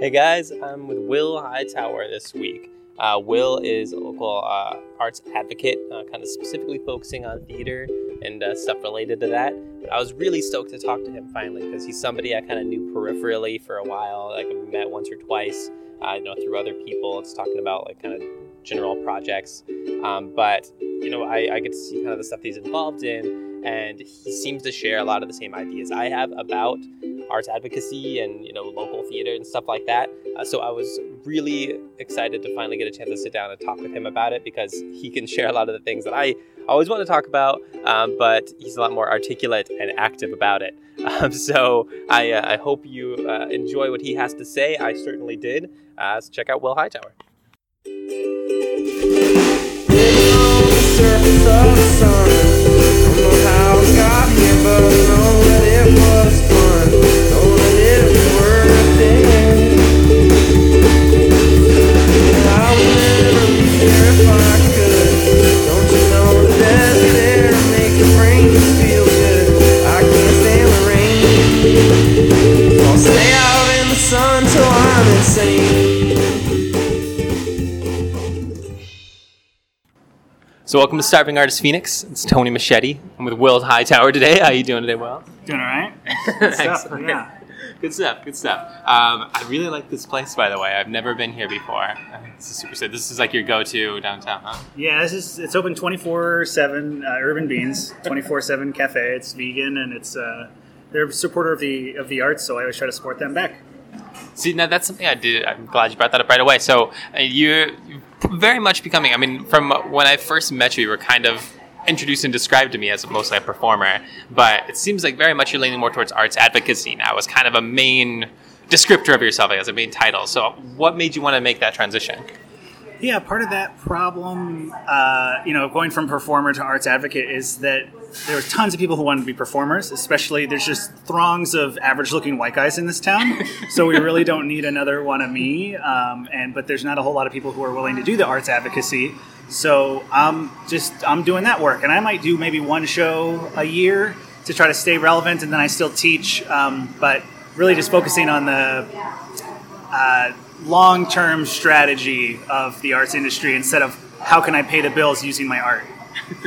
Hey guys, I'm with Will Hightower this week. Uh, Will is a local uh, arts advocate, uh, kind of specifically focusing on theater and uh, stuff related to that. But I was really stoked to talk to him finally because he's somebody I kind of knew peripherally for a while. Like we met once or twice, uh, you know, through other people. It's talking about like kind of general projects. Um, but you know, I, I get to see kind of the stuff he's involved in, and he seems to share a lot of the same ideas I have about arts advocacy and you know local theater and stuff like that. Uh, so I was really excited to finally get a chance to sit down and talk with him about it because he can share a lot of the things that I always want to talk about, um, but he's a lot more articulate and active about it. Um, so I, uh, I hope you uh, enjoy what he has to say. I certainly did. Uh, so check out Will Hightower. Stay So welcome to Starving Artist Phoenix. It's Tony Machete. I'm with Will Hightower today. How are you doing today, Will? Doing all right? Good stuff. Excellent. Yeah. Good stuff. Good stuff. Um, I really like this place, by the way. I've never been here before. This is super sick. This is like your go-to downtown, huh? Yeah, this is it's open 24/7 uh, Urban Beans, 24/7 cafe. It's vegan and it's uh, they're a supporter of the of the arts, so I always try to support them back. See, now that's something I did. I'm glad you brought that up right away. So uh, you're very much becoming. I mean, from when I first met you, you were kind of introduced and described to me as mostly a performer, but it seems like very much you're leaning more towards arts advocacy now as kind of a main descriptor of yourself, as a main title. So, what made you want to make that transition? Yeah, part of that problem, uh, you know, going from performer to arts advocate is that there are tons of people who want to be performers. Especially, there's just throngs of average-looking white guys in this town. so we really don't need another one of me. Um, and but there's not a whole lot of people who are willing to do the arts advocacy. So I'm just I'm doing that work, and I might do maybe one show a year to try to stay relevant, and then I still teach. Um, but really, just focusing on the uh, long-term strategy of the arts industry instead of how can I pay the bills using my art.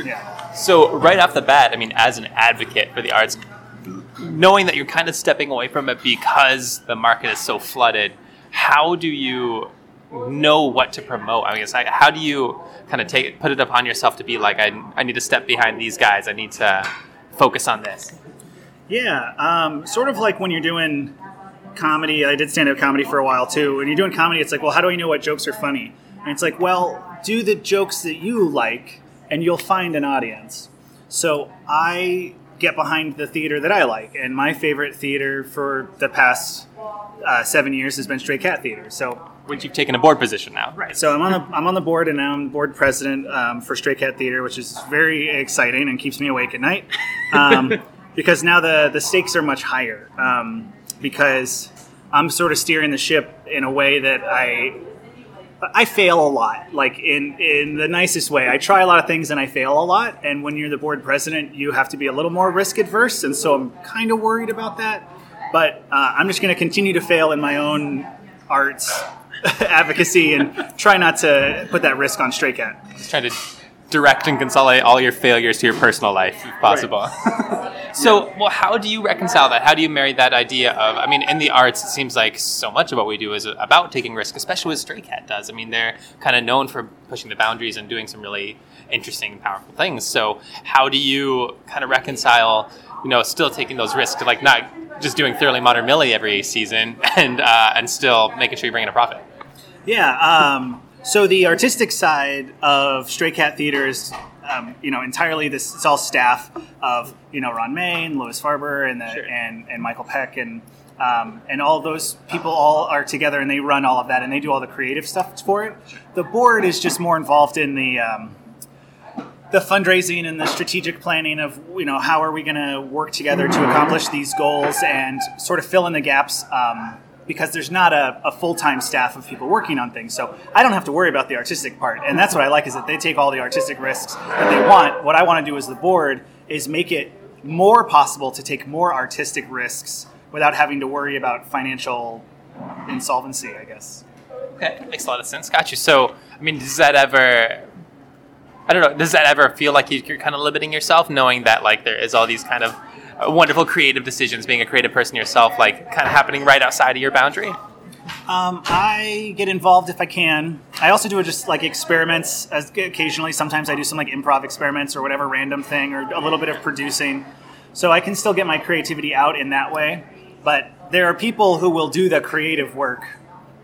Yeah. So, right off the bat, I mean, as an advocate for the arts, knowing that you're kind of stepping away from it because the market is so flooded, how do you know what to promote? I guess, how do you kind of take put it upon yourself to be like, I, I need to step behind these guys, I need to focus on this? Yeah, um, sort of like when you're doing comedy. I did stand-up comedy for a while too. When you're doing comedy, it's like, well, how do I know what jokes are funny? And it's like, well, do the jokes that you like, and you'll find an audience. So I get behind the theater that I like, and my favorite theater for the past uh, seven years has been Stray Cat Theater. So Which you've taken a board position now. Right. So I'm on the I'm on the board and now I'm board president um, for Stray Cat Theater, which is very exciting and keeps me awake at night. Um, because now the the stakes are much higher. Um, because I'm sort of steering the ship in a way that I I fail a lot. Like in in the nicest way. I try a lot of things and I fail a lot. And when you're the board president, you have to be a little more risk adverse. And so I'm kind of worried about that. But uh, I'm just going to continue to fail in my own arts advocacy and try not to put that risk on Stray Cat. Just try to direct and consolidate all your failures to your personal life, if possible. so, well, how do you reconcile that? How do you marry that idea of? I mean, in the arts, it seems like so much of what we do is about taking risk, especially what Stray Cat does. I mean, they're kind of known for pushing the boundaries and doing some really interesting and powerful things. So, how do you kind of reconcile, you know, still taking those risks, like not just doing Thoroughly Modern Millie every season, and uh, and still making sure you bring in a profit? Yeah. Um, so the artistic side of Stray Cat Theater is, um, you know, entirely this. It's all staff of you know Ron May, Louis Farber, and the, Sure. and and Michael Peck, and um, and all those people all are together, and they run all of that, and they do all the creative stuff for it. The board is just more involved in the. Um, the fundraising and the strategic planning of you know how are we going to work together to accomplish these goals and sort of fill in the gaps um, because there's not a, a full-time staff of people working on things so i don't have to worry about the artistic part and that's what i like is that they take all the artistic risks that they want what i want to do as the board is make it more possible to take more artistic risks without having to worry about financial insolvency, I guess. Okay, makes a lot of sense. Got you. So, I mean, does that ever? I don't know. Does that ever feel like you're kind of limiting yourself, knowing that like there is all these kind of wonderful creative decisions, being a creative person yourself, like kind of happening right outside of your boundary? Um, I get involved if I can. I also do just like experiments as occasionally. Sometimes I do some like improv experiments or whatever random thing or a little bit of producing. So I can still get my creativity out in that way. But there are people who will do the creative work.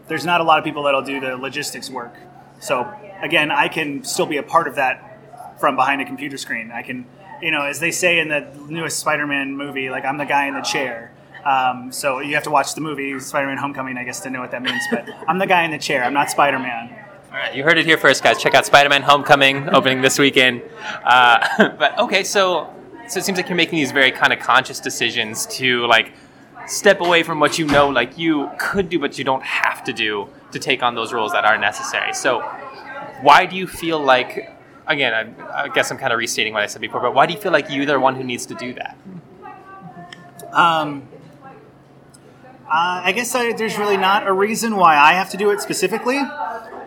There's not a lot of people that'll do the logistics work. So again, I can still be a part of that from behind a computer screen. I can, you know, as they say in the newest Spider-Man movie, like I'm the guy in the chair. Um, so you have to watch the movie Spider-Man: Homecoming, I guess, to know what that means. But I'm the guy in the chair. I'm not Spider-Man. All right, you heard it here first, guys. Check out Spider-Man: Homecoming opening this weekend. Uh, but okay, so so it seems like you're making these very kind of conscious decisions to like step away from what you know like you could do but you don't have to do to take on those roles that are necessary so why do you feel like again I, I guess i'm kind of restating what i said before but why do you feel like you're the one who needs to do that Um, uh, I guess I, there's really not a reason why I have to do it specifically,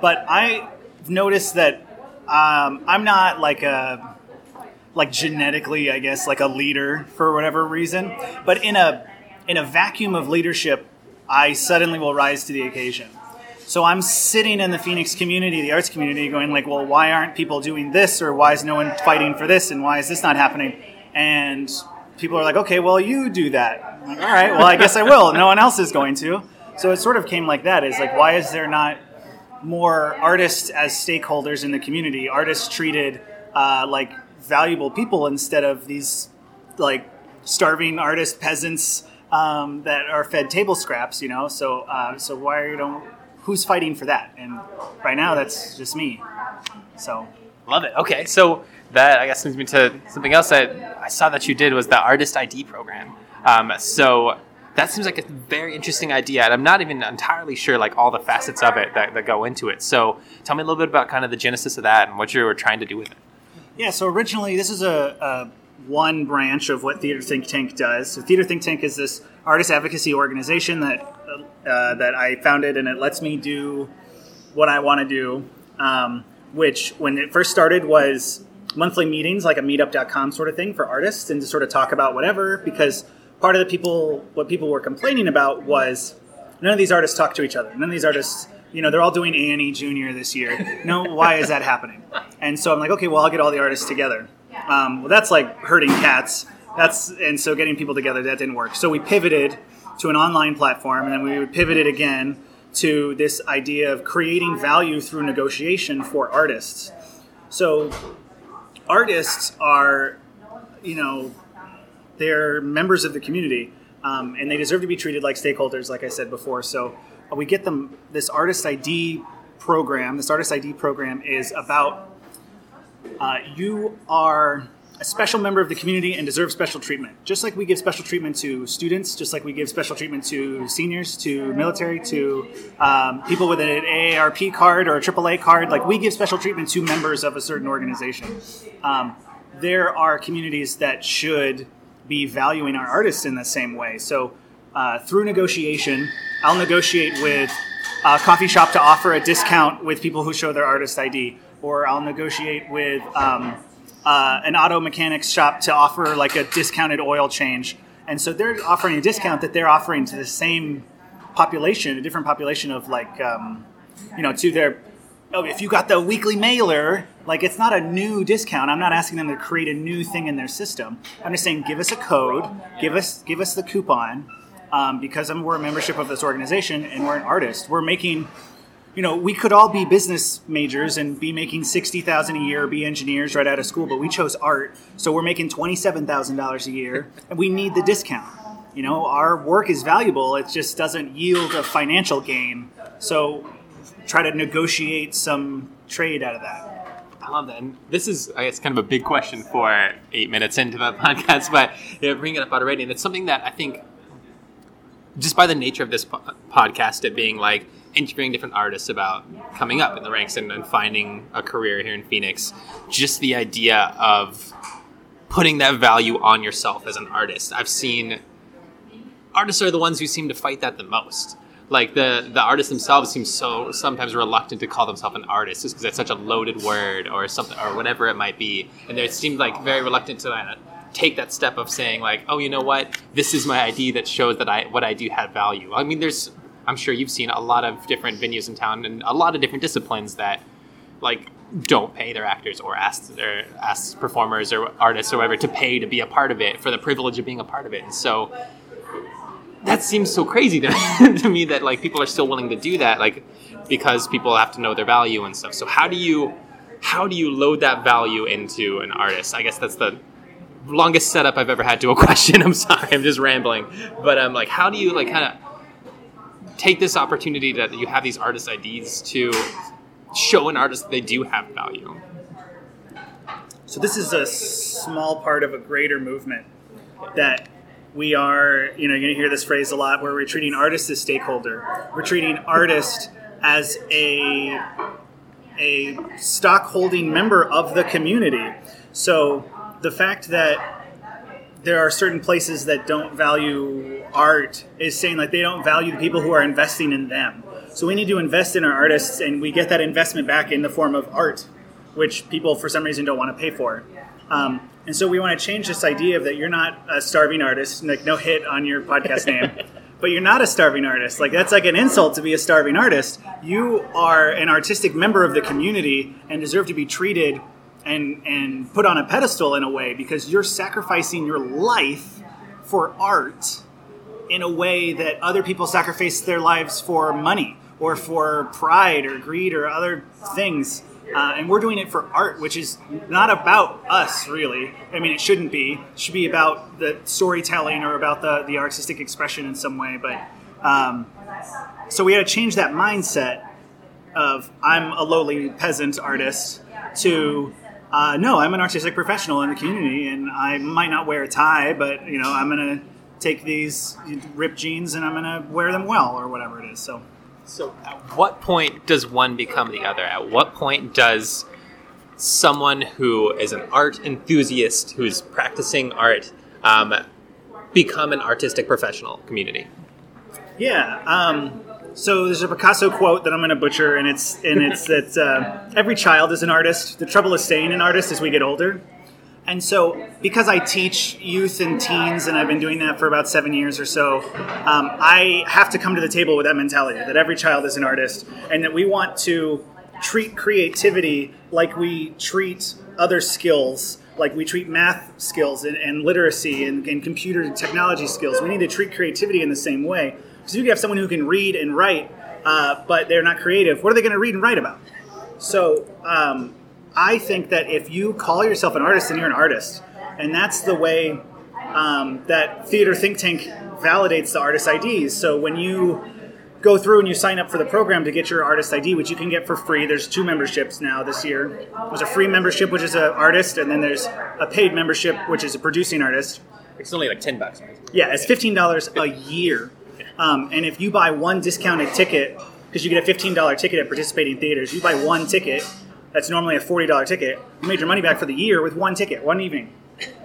but I've noticed that um, I'm not like a like genetically, I guess, like a leader for whatever reason. But in a in a vacuum of leadership, I suddenly will rise to the occasion. So I'm sitting in the Phoenix community, the arts community, going like, well, why aren't people doing this, or why is no one fighting for this, and why is this not happening? And people are like, okay, well, you do that. Like, all right, well, I guess I will. No one else is going to. So it sort of came like that. Is like, why is there not more artists as stakeholders in the community? Artists treated uh, like valuable people instead of these like starving artist peasants um, that are fed table scraps. You know. So uh, so why don't? Who's fighting for that? And right now, that's just me. So love it okay so that i guess leads me to something else that i saw that you did was the artist id program um, so that seems like a very interesting idea and i'm not even entirely sure like all the facets of it that, that go into it so tell me a little bit about kind of the genesis of that and what you were trying to do with it Yeah, so originally this is a, a one branch of what Theater Think Tank does. So Theater Think Tank is this artist advocacy organization that uh, that I founded, and it lets me do what I want to do. Um, which, when it first started, was monthly meetings, like a Meetup.com sort of thing for artists, and to sort of talk about whatever. Because part of the people, what people were complaining about was none of these artists talk to each other. None of these artists, you know, they're all doing A and E Junior this year. No, why is that happening? And so I'm like, okay, well, I'll get all the artists together. Um, well, that's like herding cats. That's and so getting people together that didn't work. So we pivoted to an online platform, and then we pivoted again to this idea of creating value through negotiation for artists. So artists are, you know, they're members of the community, um, and they deserve to be treated like stakeholders, like I said before. So uh, we get them this artist ID program. This artist ID program is about uh, you are a special member of the community and deserve special treatment. Just like we give special treatment to students, just like we give special treatment to seniors, to military, to um, people with an AARP card or a AAA card, like we give special treatment to members of a certain organization. Um, there are communities that should be valuing our artists in the same way. So uh, through negotiation, I'll negotiate with a coffee shop to offer a discount with people who show their artist ID, or I'll negotiate with um, uh, an auto mechanics shop to offer like a discounted oil change. And so they're offering a discount that they're offering to the same population, a different population of like, um, you know, to their. Oh, if you got the weekly mailer, like it's not a new discount. I'm not asking them to create a new thing in their system. I'm just saying, give us a code, give us give us the coupon, um, because I'm, we're a membership of this organization and we're an artist. We're making you know, we could all be business majors and be making sixty thousand a year, be engineers right out of school, but we chose art, so we're making twenty seven thousand dollars a year, and we need the discount. You know, our work is valuable; it just doesn't yield a financial gain. So, try to negotiate some trade out of that. I love that. And this is, I guess, kind of a big question for eight minutes into the podcast, but you know, bringing it up already. And it's something that I think, just by the nature of this po- podcast, it being like interviewing different artists about coming up in the ranks and, and finding a career here in Phoenix, just the idea of putting that value on yourself as an artist. I've seen artists are the ones who seem to fight that the most. like the the artists themselves seem so sometimes reluctant to call themselves an artist just because it's such a loaded word or something or whatever it might be and they seem like very reluctant to uh, take that step of saying like oh you know what this is my id that shows that i what i do have value i mean there's i'm sure you've seen a lot of different venues in town and a lot of different disciplines that like don't pay their actors or ask their ask performers or artists or whatever to pay to be a part of it for the privilege of being a part of it. And so that seems so crazy to, to me that like people are still willing to do that like because people have to know their value and stuff. So how do you how do you load that value into an artist? I guess that's the longest setup i've ever had to a question. I'm sorry i'm just rambling. But um like how do you like kind of take this opportunity that you have these artist ids to show an artist they do have value So this is a small part of a greater movement that we are, you know, you're going to hear this phrase a lot where we're treating artists as stakeholder. We're treating artist as a a stock holding member of the community. So the fact that there are certain places that don't value art is saying like they don't value the people who are investing in them. So we need to invest in our artists and we get that investment back in the form of art, which people for some reason don't want to pay for. Um, and so we want to change this idea of that you're not a starving artist, like no hit on your podcast name, but you're not a starving artist. Like that's like an insult to be a starving artist. You are an artistic member of the community and deserve to be treated and and put on a pedestal in a way because you're sacrificing your life for art in a way that other people sacrifice their lives for money or for pride or greed or other things. Uh, and we're doing it for art, which is not about us, really. I mean, it shouldn't be. It should be about the storytelling or about the, the artistic expression in some way. But um, so we had to change that mindset of I'm a lowly peasant artist to uh, no, I'm an artistic professional in the community, and I might not wear a tie, but you know, I'm gonna take these ripped jeans and I'm gonna wear them well or whatever it is. So. So, at what point does one become the other? At what point does someone who is an art enthusiast who's practicing art um, become an artistic professional community? Yeah. Um, so there's a Picasso quote that I'm going to butcher, and it's and it's that uh, every child is an artist. The trouble is staying an artist as we get older. And so, because I teach youth and teens, and I've been doing that for about seven years or so, um, I have to come to the table with that mentality that every child is an artist, and that we want to treat creativity like we treat other skills, like we treat math skills and, and literacy and, and computer technology skills. We need to treat creativity in the same way. Because you can have someone who can read and write, uh, but they're not creative. What are they going to read and write about? So, um, I think that if you call yourself an artist, then you're an artist, and that's the way um, that Theater Think Tank validates the artist IDs. So when you go through and you sign up for the program to get your artist ID, which you can get for free. There's two memberships now this year. There's a free membership, which is an artist, and then there's a paid membership, which is a producing artist. It's only like 10 bucks. Yeah, it's fifteen dollars a year, um, and if you buy one discounted ticket, because you get a fifteen dollar ticket at participating theaters, you buy one ticket. That's normally a forty dollar ticket. You made your money back for the year with one ticket, one evening.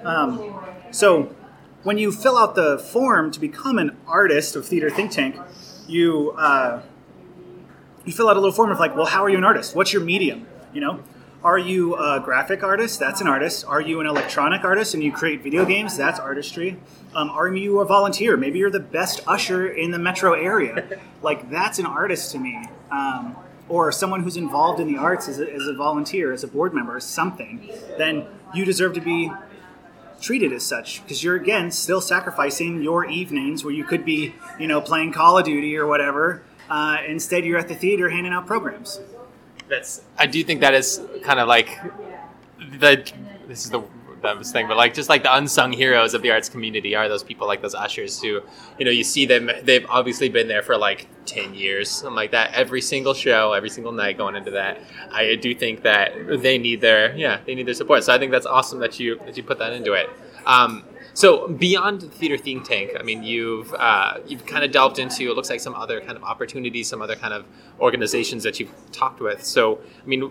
Um, so when you fill out the form to become an artist of Theater Think Tank, you uh, you fill out a little form of like, well, how are you an artist? What's your medium? You know, are you a graphic artist? That's an artist. Are you an electronic artist and you create video games? That's artistry. Um, are you a volunteer? Maybe you're the best usher in the metro area. like that's an artist to me. Um, or someone who's involved in the arts as a, as a volunteer, as a board member, something. Then you deserve to be treated as such because you're again still sacrificing your evenings where you could be you know playing call of duty or whatever uh, instead you're at the theater handing out programs That's. I do think that is kind of like the. This is the dumbest thing, but like just like the unsung heroes of the arts community are those people like those ushers who, you know, you see them. They've obviously been there for like ten years, something like that. Every single show, every single night going into that. I do think that they need their yeah they need their support. So I think that's awesome that you that you put that into it. Um, so beyond the theater think tank, I mean, you've uh, you've kind of delved into it looks like some other kind of opportunities, some other kind of organizations that you've talked with. So I mean,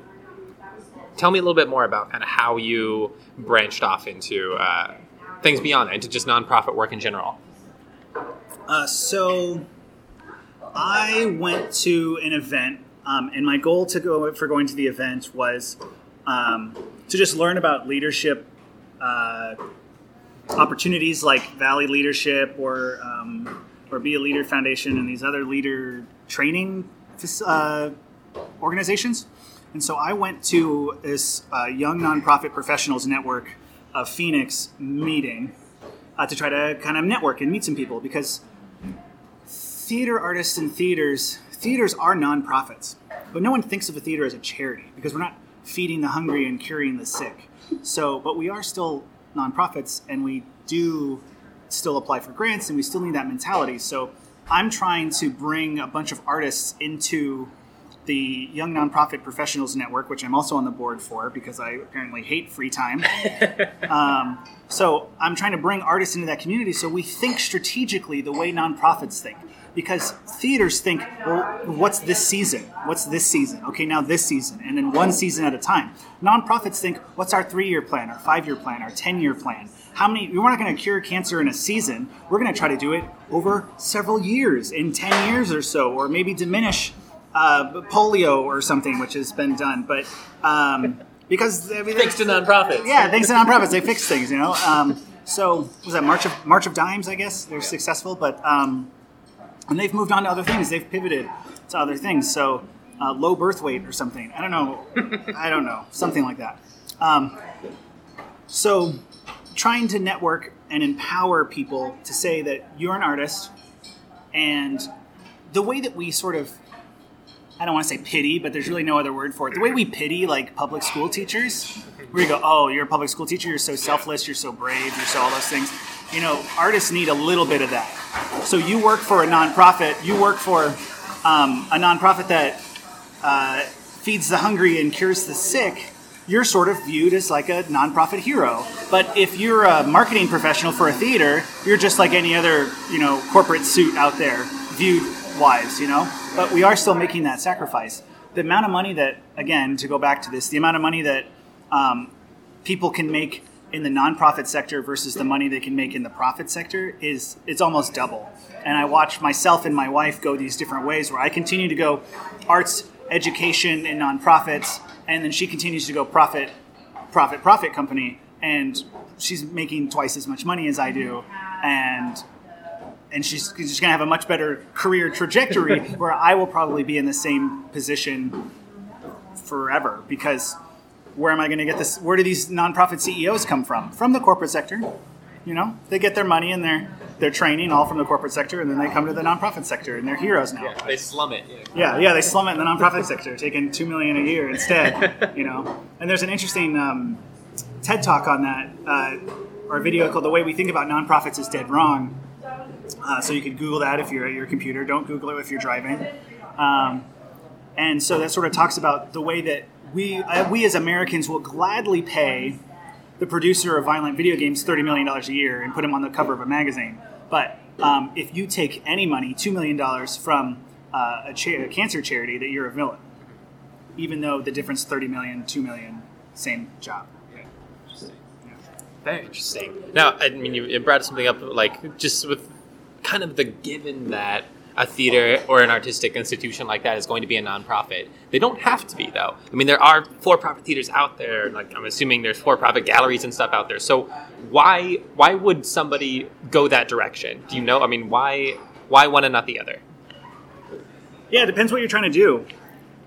tell me a little bit more about kind of how you branched off into uh, things beyond that, into just nonprofit work in general. Uh, so I went to an event, um, and my goal to go for going to the event was um, to just learn about leadership uh, opportunities like Valley Leadership or um, or Be a Leader Foundation and these other leader training uh, organizations. And so I went to this uh, young nonprofit professionals network of Phoenix meeting uh, to try to kind of network and meet some people because theater artists and theaters theaters are nonprofits, but no one thinks of a theater as a charity because we're not feeding the hungry and curing the sick. So, but we are still nonprofits, and we do still apply for grants, and we still need that mentality. So, I'm trying to bring a bunch of artists into the Young Nonprofit Professionals Network, which I'm also on the board for because I apparently hate free time. um, so I'm trying to bring artists into that community so we think strategically the way nonprofits think. Because theaters think, well, what's this season? What's this season? Okay, now this season, and then one season at a time. Nonprofits think, what's our three year plan, our five year plan, our 10 year plan? How many, we're not going to cure cancer in a season. We're going to try to do it over several years, in 10 years or so, or maybe diminish uh, polio or something, which has been done. But um, because I mean, Thanks to nonprofits. yeah, thanks to nonprofits, they fix things, you know. Um, so was that March of March of Dimes? I guess they're successful, but um, and they've moved on to other things. They've pivoted to other things. So uh, low birth weight or something. I don't know. I don't know. Something like that. Um, so trying to network and empower people to say that you're an artist, and the way that we sort of I don't want to say pity, but there's really no other word for it. The way we pity like public school teachers, where you go, "Oh, you're a public school teacher. You're so selfless. You're so brave. You're so all those things." You know, artists need a little bit of that. So you work for a nonprofit. You work for um, a nonprofit that uh, feeds the hungry and cures the sick. You're sort of viewed as like a nonprofit hero. But if you're a marketing professional for a theater, you're just like any other, you know, corporate suit out there, viewed wise, you know? But we are still making that sacrifice. The amount of money that, again, to go back to this, the amount of money that um, people can make in the nonprofit sector versus the money they can make in the profit sector is it's almost double. And I watch myself and my wife go these different ways where I continue to go arts, education, and nonprofits, and then she continues to go profit, profit, profit company, and she's making twice as much money as I do, and and she's just going to have a much better career trajectory where I will probably be in the same position forever because where am I going to get this? Where do these nonprofit CEOs come from? From the corporate sector. You know, they get their money and their their training all from the corporate sector, and then they come to the nonprofit sector, and they're heroes now. Yeah, they slum it. Yeah, yeah, they slum it in the nonprofit sector, taking two million a year instead. You know, and there's an interesting um, TED talk on that, uh, or a video called "The Way We Think About Nonprofits Is Dead Wrong." Uh, so you could Google that if you're at your computer. Don't Google it if you're driving. Um, and so that sort of talks about the way that we uh, we as Americans will gladly pay the producer of violent video games thirty million dollars a year and put him on the cover of a magazine. But um, if you take any money, two million dollars from uh, a, cha- a cancer charity, that you're a villain, even though the difference thirty million, two million, same job. Very interesting. Now, I mean, you you brought something up, like just with kind of the given that a theater or an artistic institution like that is going to be a nonprofit. They don't have to be, though. I mean, there are for-profit theaters out there. Like I'm assuming there's for-profit galleries and stuff out there. So why why would somebody go that direction? Do you know? I mean, why why one and not the other? Yeah, it depends what you're trying to do.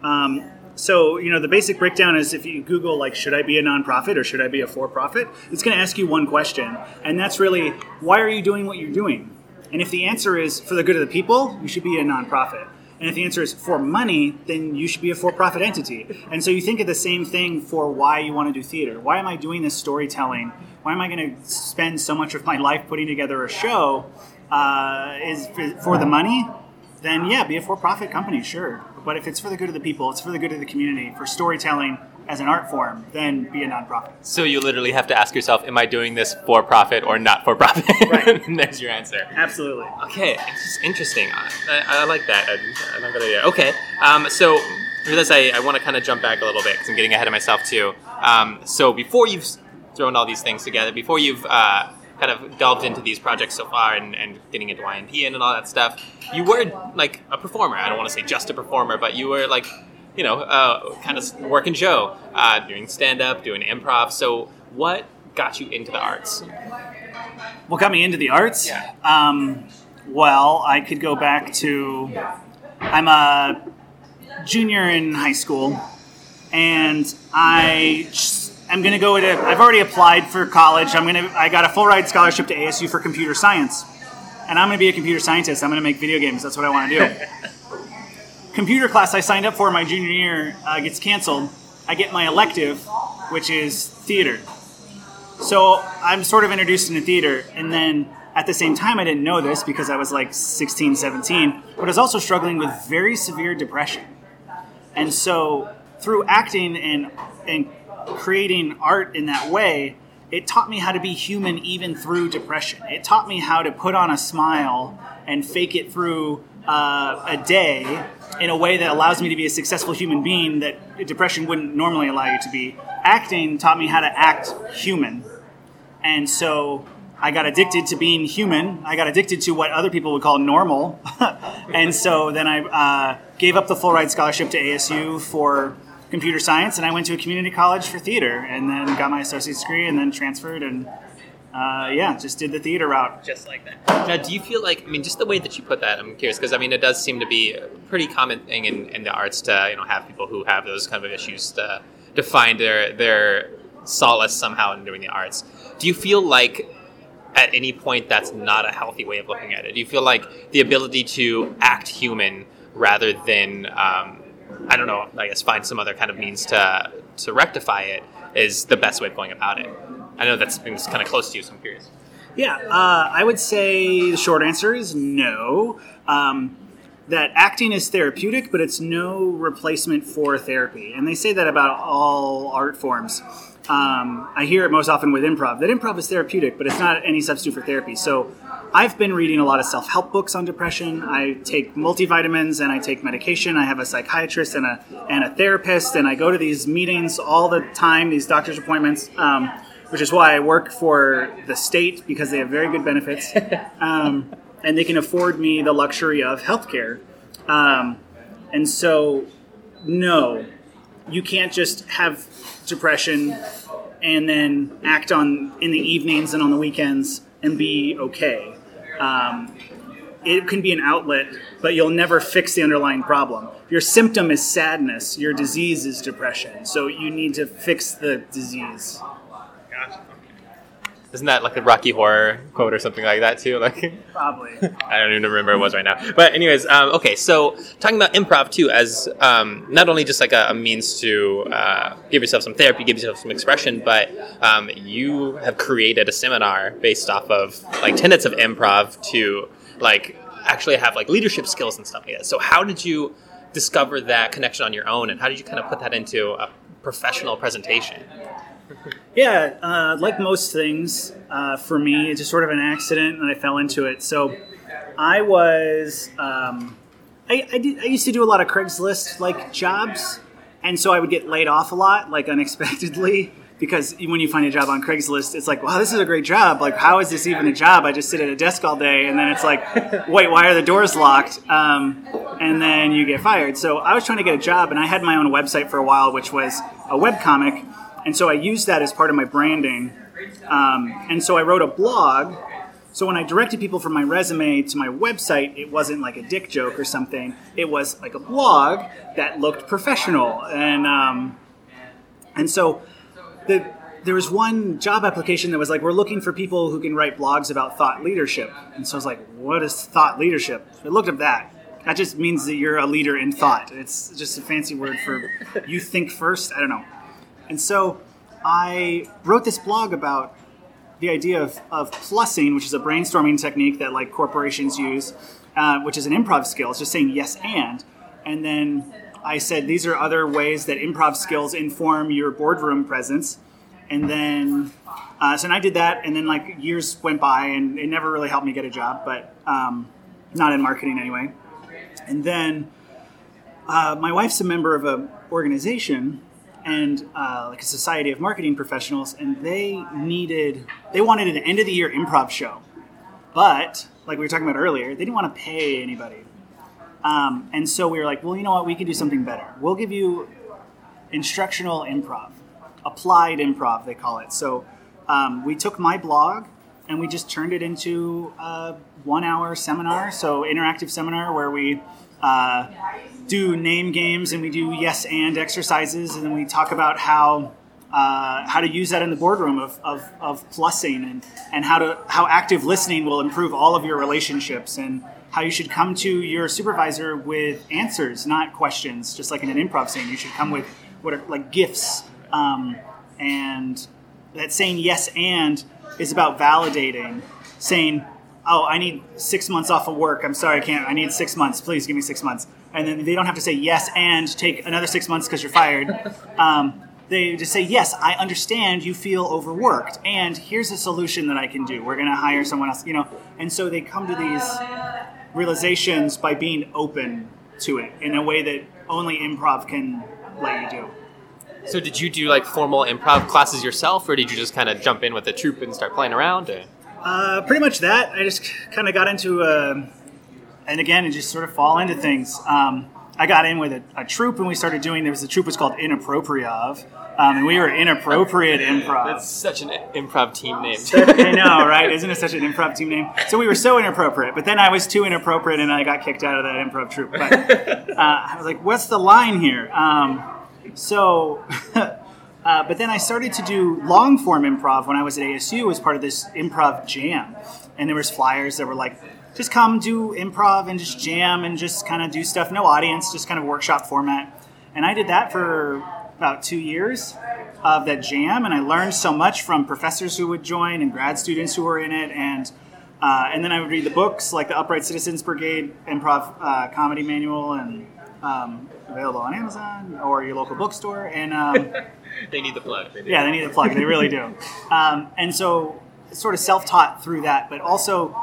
Um, so, you know, the basic breakdown is if you Google, like, should I be a nonprofit or should I be a for profit? It's going to ask you one question. And that's really, why are you doing what you're doing? And if the answer is for the good of the people, you should be a nonprofit. And if the answer is for money, then you should be a for profit entity. And so you think of the same thing for why you want to do theater. Why am I doing this storytelling? Why am I going to spend so much of my life putting together a show? Uh, is for the money? Then yeah, be a for profit company, sure. But if it's for the good of the people, it's for the good of the community, for storytelling as an art form, then be a nonprofit. So you literally have to ask yourself, am I doing this for profit or not for profit? Right. and there's your answer. Absolutely. Okay, it's just interesting. I, I, I like that. I, I'm not gonna do Okay, um, so for this, I, I want to kind of jump back a little bit because I'm getting ahead of myself too. Um, so before you've thrown all these things together, before you've uh, kind of delved into these projects so far and, and getting into YNP and all that stuff, you were like a performer. I don't want to say just a performer, but you were like, you know, uh, kind of working show, uh, doing stand up, doing improv. So, what got you into the arts? What got me into the arts? Yeah. Um, well, I could go back to. I'm a junior in high school, and I am going to go to. I've already applied for college. I'm going to. I got a full ride scholarship to ASU for computer science, and I'm going to be a computer scientist. I'm going to make video games. That's what I want to do. computer class I signed up for my junior year uh, gets canceled. I get my elective, which is theater. So I'm sort of introduced into theater, and then at the same time, I didn't know this because I was like 16, 17, but I was also struggling with very severe depression. And so through acting and, and creating art in that way, it taught me how to be human even through depression. It taught me how to put on a smile and fake it through uh, a day in a way that allows me to be a successful human being that depression wouldn't normally allow you to be. Acting taught me how to act human. And so I got addicted to being human. I got addicted to what other people would call normal. and so then I uh, gave up the full ride scholarship to ASU for computer science and I went to a community college for theater and then got my associate's degree and then transferred and uh, yeah, just did the theater route. Just like that. Now, do you feel like, I mean, just the way that you put that, I'm curious, because I mean, it does seem to be a pretty common thing in, in the arts to, you know, have people who have those kind of issues to, to find their, their solace somehow in doing the arts. Do you feel like at any point that's not a healthy way of looking at it? Do you feel like the ability to act human rather than, um, I don't know, I guess find some other kind of means to, to rectify it is the best way of going about it? I know that's kind of close to you, so I'm curious. Yeah, uh, I would say the short answer is no. Um, that acting is therapeutic, but it's no replacement for therapy. And they say that about all art forms. Um, I hear it most often with improv that improv is therapeutic, but it's not any substitute for therapy. So I've been reading a lot of self help books on depression. I take multivitamins and I take medication. I have a psychiatrist and a, and a therapist, and I go to these meetings all the time, these doctor's appointments. Um, which is why I work for the state because they have very good benefits, um, and they can afford me the luxury of healthcare. Um, and so, no, you can't just have depression and then act on in the evenings and on the weekends and be okay. Um, it can be an outlet, but you'll never fix the underlying problem. Your symptom is sadness. Your disease is depression. So you need to fix the disease. Isn't that like a Rocky Horror quote or something like that too? Like Probably. I don't even remember what it was right now. But anyways, um, okay. So talking about improv too, as um, not only just like a, a means to uh, give yourself some therapy, give yourself some expression, but um, you have created a seminar based off of like tenets of improv to like actually have like leadership skills and stuff like that. So how did you discover that connection on your own, and how did you kind of put that into a professional presentation? Yeah, uh, like most things, uh, for me, it's just sort of an accident, and I fell into it. So, I was, um, I, I, did, I used to do a lot of Craigslist like jobs, and so I would get laid off a lot, like unexpectedly, because when you find a job on Craigslist, it's like, wow, this is a great job. Like, how is this even a job? I just sit at a desk all day, and then it's like, wait, why are the doors locked? Um, and then you get fired. So I was trying to get a job, and I had my own website for a while, which was a web comic and so I used that as part of my branding. Um, and so I wrote a blog. So when I directed people from my resume to my website, it wasn't like a dick joke or something. It was like a blog that looked professional. And um, and so the, there was one job application that was like, we're looking for people who can write blogs about thought leadership. And so I was like, what is thought leadership? I looked up that. That just means that you're a leader in thought. It's just a fancy word for you think first. I don't know. And so I wrote this blog about the idea of, of plussing, which is a brainstorming technique that like corporations use, uh, which is an improv skill. It's just saying yes and. And then I said these are other ways that improv skills inform your boardroom presence. And then, uh, so I did that, and then like years went by, and it never really helped me get a job, but um, not in marketing anyway. And then uh, my wife's a member of an organization and uh, like a society of marketing professionals, and they needed they wanted an end of the year improv show, but like we were talking about earlier, they didn't want to pay anybody, um, and so we were like, well, you know what, we can do something better. We'll give you instructional improv, applied improv, they call it. So um, we took my blog and we just turned it into a one hour seminar, so interactive seminar where we uh, do name games and we do yes and exercises, and then we talk about how. Uh, how to use that in the boardroom of, of, of plussing and, and how to how active listening will improve all of your relationships and how you should come to your supervisor with answers, not questions. Just like in an improv scene, you should come with what are like gifts. Um, and that saying yes and is about validating, saying, "Oh, I need six months off of work. I'm sorry, I can't. I need six months. Please give me six months." And then they don't have to say yes and take another six months because you're fired. Um, they just say, "Yes, I understand. You feel overworked, and here's a solution that I can do. We're going to hire someone else." You know, and so they come to these realizations by being open to it in a way that only improv can let you do. So did you do like formal improv classes yourself, or did you just kind of jump in with the troupe and start playing around? Or? Uh, pretty much that. I just kind of got into, uh, and again, and just sort of fall into things. Um, I got in with a, a troupe, and we started doing. There was a troupe was called Inappropriate, um, and we were inappropriate improv. That's such an improv team name. I know, right? Isn't it such an improv team name? So we were so inappropriate, but then I was too inappropriate, and I got kicked out of that improv troupe. But uh, I was like, "What's the line here?" Um, so, uh, but then I started to do long form improv when I was at ASU as part of this improv jam, and there was flyers that were like, "Just come do improv and just jam and just kind of do stuff, no audience, just kind of workshop format." And I did that for about two years of that jam, and I learned so much from professors who would join and grad students who were in it, and uh, and then I would read the books like the Upright Citizens Brigade Improv uh, Comedy Manual, and um, available on Amazon or your local bookstore. And um, they need the plug. They yeah, they need the plug. They really do. Um, and so, sort of self-taught through that, but also,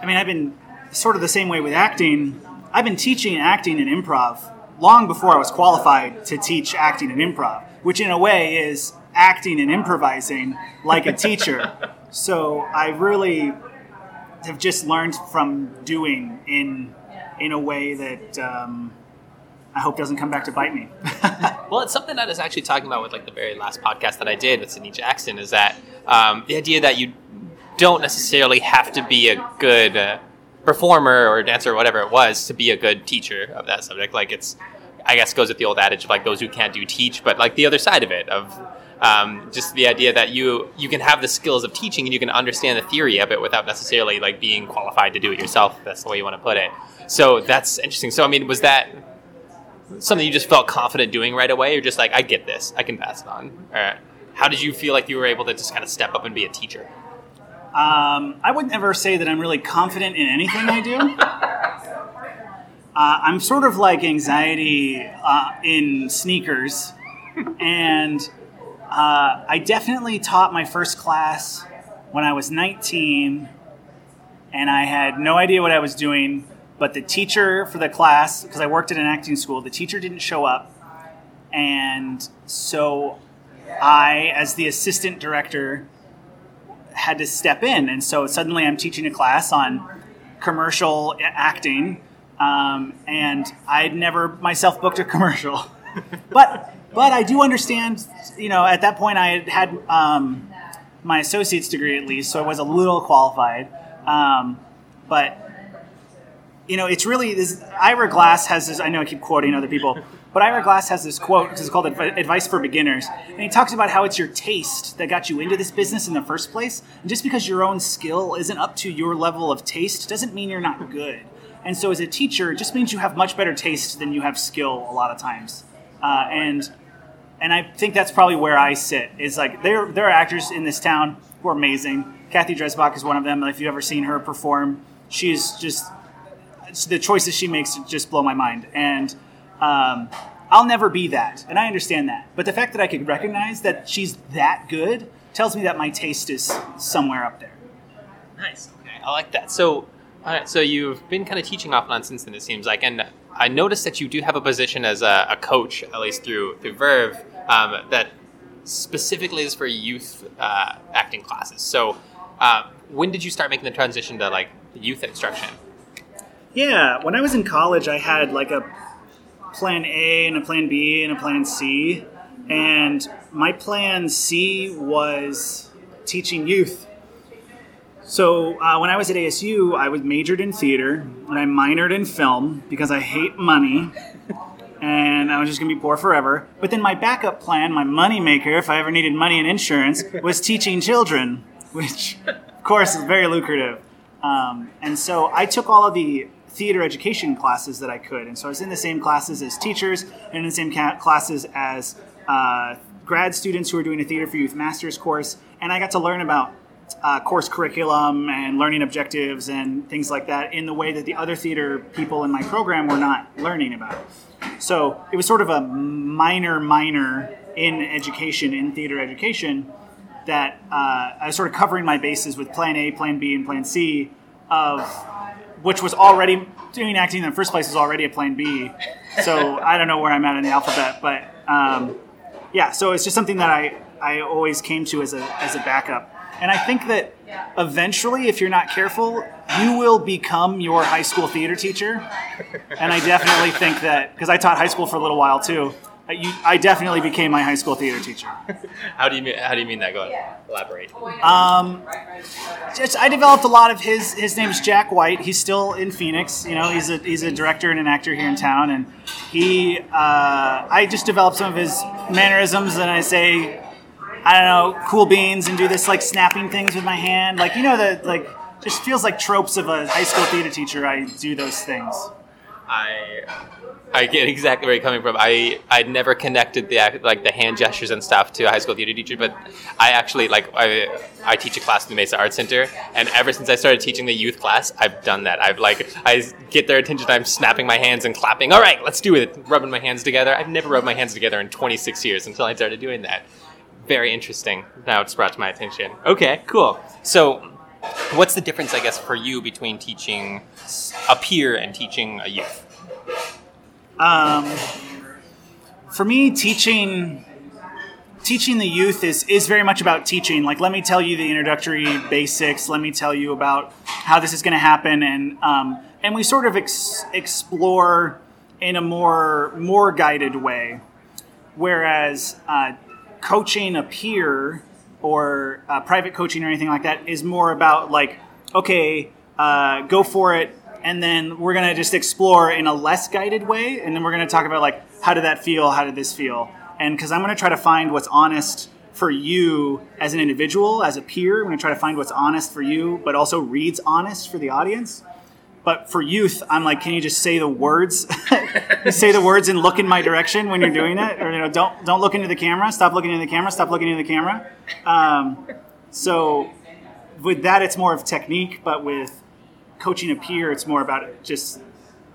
I mean, I've been sort of the same way with acting. I've been teaching acting and improv long before I was qualified to teach acting and improv, which in a way is acting and improvising like a teacher. so I really have just learned from doing in in a way that um, I hope doesn't come back to bite me. well, it's something that I was actually talking about with like the very last podcast that I did with Sydney Jackson is that um, the idea that you don't necessarily have to be a good uh, performer or dancer or whatever it was to be a good teacher of that subject. Like it's, I guess, goes with the old adage of like those who can't do teach, but like the other side of it of um, just the idea that you you can have the skills of teaching and you can understand the theory of it without necessarily like being qualified to do it yourself. That's the way you want to put it. So that's interesting. So I mean, was that something you just felt confident doing right away, or just like I get this, I can pass it on? Or how did you feel like you were able to just kind of step up and be a teacher? Um, I would never say that I'm really confident in anything I do. Uh, I'm sort of like anxiety uh, in sneakers, and uh, I definitely taught my first class when I was 19, and I had no idea what I was doing. But the teacher for the class, because I worked at an acting school, the teacher didn't show up, and so I, as the assistant director, had to step in, and so suddenly I'm teaching a class on commercial acting, um, and I'd never myself booked a commercial, but but I do understand. You know, at that point I had had um, my associate's degree at least, so I was a little qualified. Um, but you know, it's really this. Ira Glass has this. I know I keep quoting other people, but Ira Glass has this quote it's called "Advice for Beginners," and he talks about how it's your taste that got you into this business in the first place. And just because your own skill isn't up to your level of taste doesn't mean you're not good. And so, as a teacher, it just means you have much better taste than you have skill a lot of times. Uh, and and I think that's probably where I sit. Is like there there are actors in this town who are amazing. Cathy Dresbach is one of them. If you've ever seen her perform, she's just the choices she makes just blow my mind. And um, I'll never be that, and I understand that. But the fact that I could recognize that she's that good tells me that my taste is somewhere up there. Nice. Okay, I like that. So. So you've been kind of teaching off and on since then. It seems like, and I noticed that you do have a position as a, a coach, at least through through Verve, um, that specifically is for youth uh, acting classes. So, uh, when did you start making the transition to like youth instruction? Yeah, when I was in college, I had like a plan A and a plan B and a plan C. And my plan C was teaching youth. So uh, when I was at ASU, I was majored in theater and I minored in film because I hate money and I was just gonna be poor forever. But then my backup plan, my money maker, if I ever needed money and insurance, was teaching children, which of course is very lucrative. Um, and so I took all of the theater education classes that I could. And so I was in the same classes as teachers and in the same ca- classes as uh, grad students who were doing a Theater for Youth master's course. And I got to learn about uh, course curriculum and learning objectives and things like that in the way that the other theater people in my program were not learning about. So it was sort of a minor, minor in education, in theater education, that uh, I was sort of covering my bases with Plan A, Plan B, and Plan C of which was already doing acting in the first place is already a Plan B. So I don't know where I'm at in the alphabet, but um, yeah. So it's just something that I I always came to as a as a backup. And I think that eventually, if you're not careful, you will become your high school theater teacher. And I definitely think that because I taught high school for a little while too. Uh, You, I definitely became my high school theater teacher. How do you mean, how do you mean that? Go ahead, elaborate. Just, I developed a lot of his. His name's Jack White. He's still in Phoenix. You know, he's a he's a director and an actor here in town, and he. Uh, I just developed some of his mannerisms, and I say, I don't know, cool beans, and do this like snapping things with my hand, like you know the like. Just feels like tropes of a high school theater teacher. I do those things. I I get exactly where you're coming from. I I'd never connected the like the hand gestures and stuff to a high school theater teacher, but I actually like I I teach a class at the Mesa Arts Center, and ever since I started teaching the youth class, I've done that. I've like I get their attention. I'm snapping my hands and clapping. All right, let's do it. Rubbing my hands together. I've never rubbed my hands together in 26 years until I started doing that. Very interesting. Now it's brought to my attention. Okay, cool. So. What's the difference, I guess, for you between teaching a peer and teaching a youth? For me teaching teaching the youth is is very much about teaching. Like let me tell you the introductory basics. Let me tell you about how this is going to happen. And um, and we sort of ex- explore in a more more guided way. Whereas uh, coaching a peer or uh, private coaching or anything like that is more about like okay uh, go for it and then we're going to just explore in a less guided way and then we're going to talk about like how did that feel? How did this feel? And because i'm going to try to find what's honest for you as an individual as a peer. I'm going to try to find what's honest for you but also reads honest for the audience. But for youth i'm like can you just say the words? Say the words and look in my direction when you're doing it or you know don't don't look into the camera. Stop looking into the camera. Stop looking into the camera. Um, so with that it's more of technique but with coaching a peer it's more about just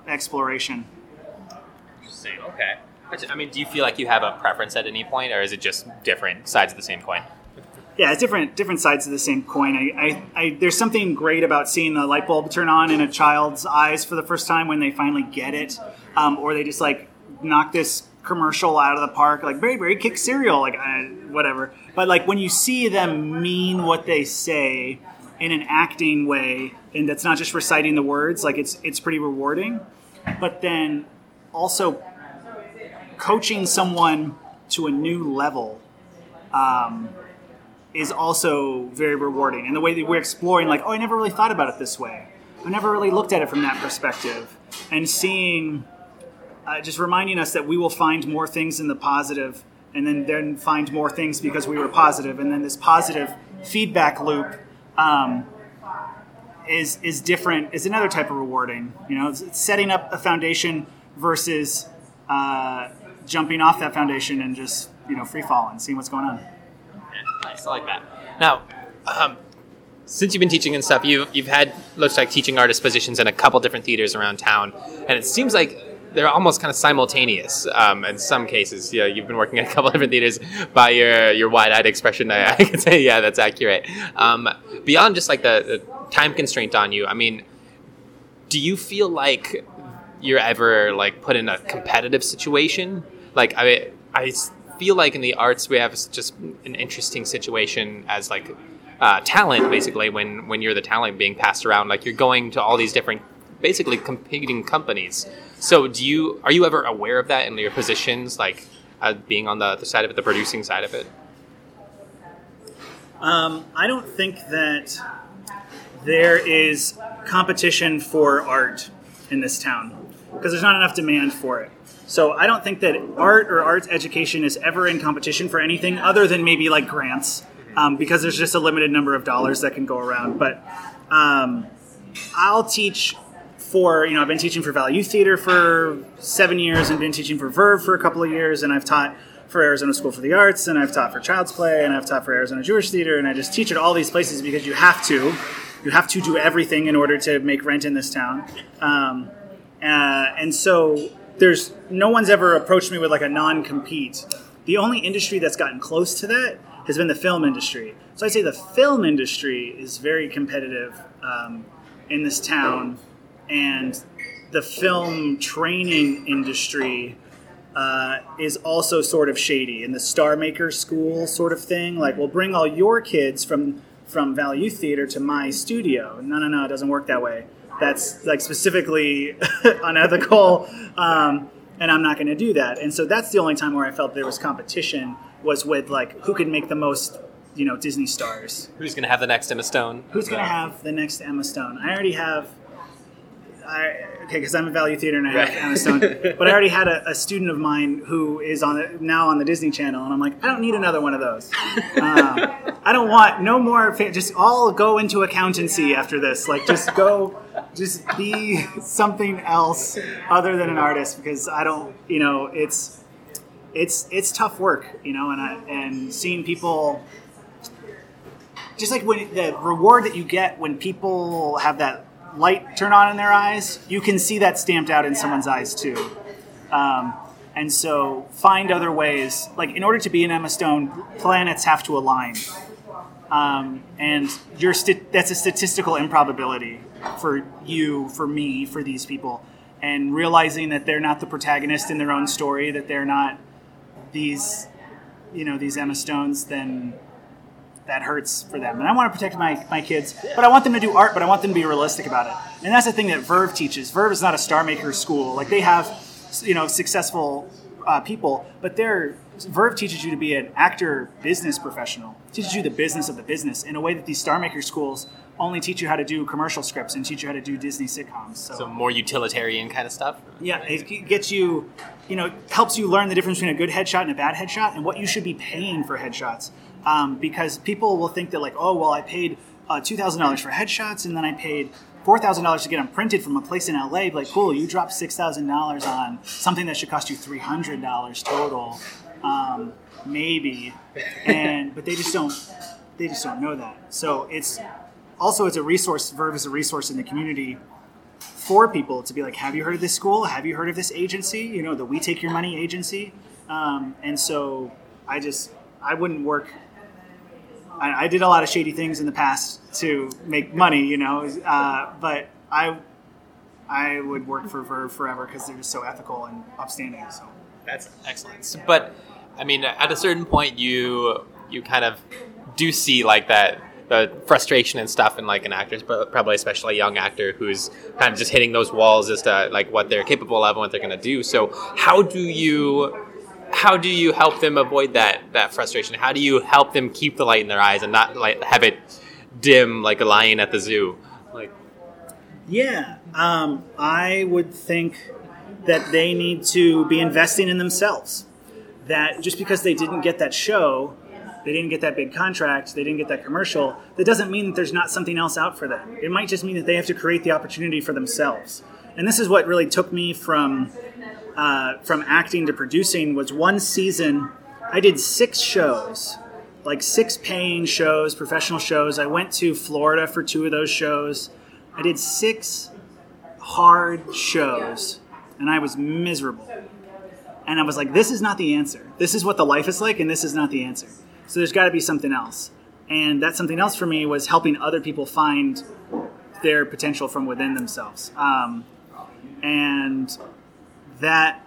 exploration Interesting. Okay. I mean, do you feel like you have a preference at any point, or is it just different sides of the same coin? yeah it's different different sides of the same coin I, I, I there's something great about seeing a light bulb turn on in a child's eyes for the first time when they finally get it um, or they just like knock this commercial out of the park like very very kick cereal like uh, whatever but like when you see them mean what they say in an acting way and that's not just reciting the words like it's it's pretty rewarding but then also coaching someone to a new level um, is also very rewarding. And the way that we're exploring, like, oh, I never really thought about it this way. I never really looked at it from that perspective. And seeing, uh, just reminding us that we will find more things in the positive and then, then find more things because we were positive. And then this positive feedback loop um, is, is different, is another type of rewarding. You know, it's, it's setting up a foundation versus uh, jumping off that foundation and just, you know, free falling, seeing what's going on. Nice, I like that. Now, um, since you've been teaching and stuff, you've you've had looks like teaching artist positions in a couple different theaters around town, and it seems like they're almost kind of simultaneous um, in some cases. Yeah, you've been working at a couple different theaters. By your your wide eyed expression, I, I can say, yeah, that's accurate. Um, beyond just like the, the time constraint on you, I mean, do you feel like you're ever like put in a competitive situation? Like I I feel like in the arts we have just an interesting situation as like uh, talent, basically, when when you're the talent being passed around, like you're going to all these different, basically competing companies. So, do you are you ever aware of that in your positions, like uh, being on the other side of it, the producing side of it? Um, I don't think that there is competition for art in this town because there's not enough demand for it. So I don't think that art or arts education is ever in competition for anything other than maybe like grants, um, because there's just a limited number of dollars that can go around. But um, I'll teach for you know I've been teaching for Youth Theater for seven years and been teaching for Verve for a couple of years, and I've taught for Arizona School for the Arts, and I've taught for Child's Play, and I've taught for Arizona Jewish Theater, and I just teach at all these places because you have to. You have to do everything in order to make rent in this town. Um, uh, and so there's no one's ever approached me with like a non-compete. The only industry that's gotten close to that has been the film industry. So I'd say the film industry is very competitive um, in this town, and the film training industry uh, is also sort of shady in the Star Maker School sort of thing. Like, we'll bring all your kids from from Youth Theater to my studio. No, no, no, it doesn't work that way. That's like specifically unethical, um, and I'm not going to do that. And so that's the only time where I felt there was competition was with like who could make the most, you know, Disney stars. Who's going to have the next Emma Stone? Who's going to have the next Emma Stone? I already have. I, okay, because I'm a Valley Youth Theater and I have Right. Emma Stone, but I already had a, a student of mine who is on the, now on the Disney Channel, and I'm like, I don't need another one of those. Um, I don't want no more. Fa- just all go into accountancy after this. Like, just go, just be something else other than an artist because I don't. You know, it's it's it's tough work. You know, and I, and seeing people just like when the reward that you get when people have that light turn on in their eyes, you can see that stamped out in someone's eyes too. Um, and so find other ways. Like in order to be an Emma Stone, planets have to align, um, and you're sti- that's a statistical improbability for you, for me, for these people. And realizing that they're not the protagonist in their own story, that they're not these, you know, these Emma Stones, then that hurts for them. And I want to protect my, my kids, but I want them to do art, but I want them to be realistic about it. And that's the thing that Verve teaches. Verve is not a star maker school. Like they have, you know, successful uh, people, but they're Verve teaches you to be an actor business professional. Teaches you the business of the business in a way that these star maker schools only teach you how to do commercial scripts and teach you how to do Disney sitcoms. So more utilitarian kind of stuff. Yeah, it gets you, you know, helps you learn the difference between a good headshot and a bad headshot and what you should be paying for headshots. Um, because people will think that, like, oh, well, I paid uh, $2,000 for headshots and then I paid $4,000 to get them printed from a place in LA. Like, cool, you dropped $6,000 on something that should cost you $300 total. Um, maybe. And, but they just don't, they just don't know that. So it's, also it's a resource, Verve is a resource in the community for people to be like, have you heard of this school? Have you heard of this agency? You know, the We Take Your Money agency. Um, and so I just, I wouldn't work. I, I did a lot of shady things in the past to make money, you know, uh, but I, I would work for Verve forever because they're just so ethical and upstanding. So That's excellent. But I mean, at a certain point, you you kind of do see like that the frustration and stuff in like an actor, but probably especially a young actor who's kind of just hitting those walls as to like what they're capable of and what they're going to do. So how do you how do you help them avoid that that frustration? How do you help them keep the light in their eyes and not like have it dim like a lion at the zoo? Like Yeah, um, I would think that they need to be investing in themselves. That just because they didn't get that show, they didn't get that big contract, they didn't get that commercial, that doesn't mean that there's not something else out for them. It might just mean that they have to create the opportunity for themselves. And this is what really took me from uh, from acting to producing was one season. I did six shows, like six paying shows, professional shows. I went to Florida for two of those shows. I did six hard shows, and I was miserable. And I was like, this is not the answer. This is what the life is like, and this is not the answer. So there's got to be something else. And that something else for me was helping other people find their potential from within themselves. Um, and that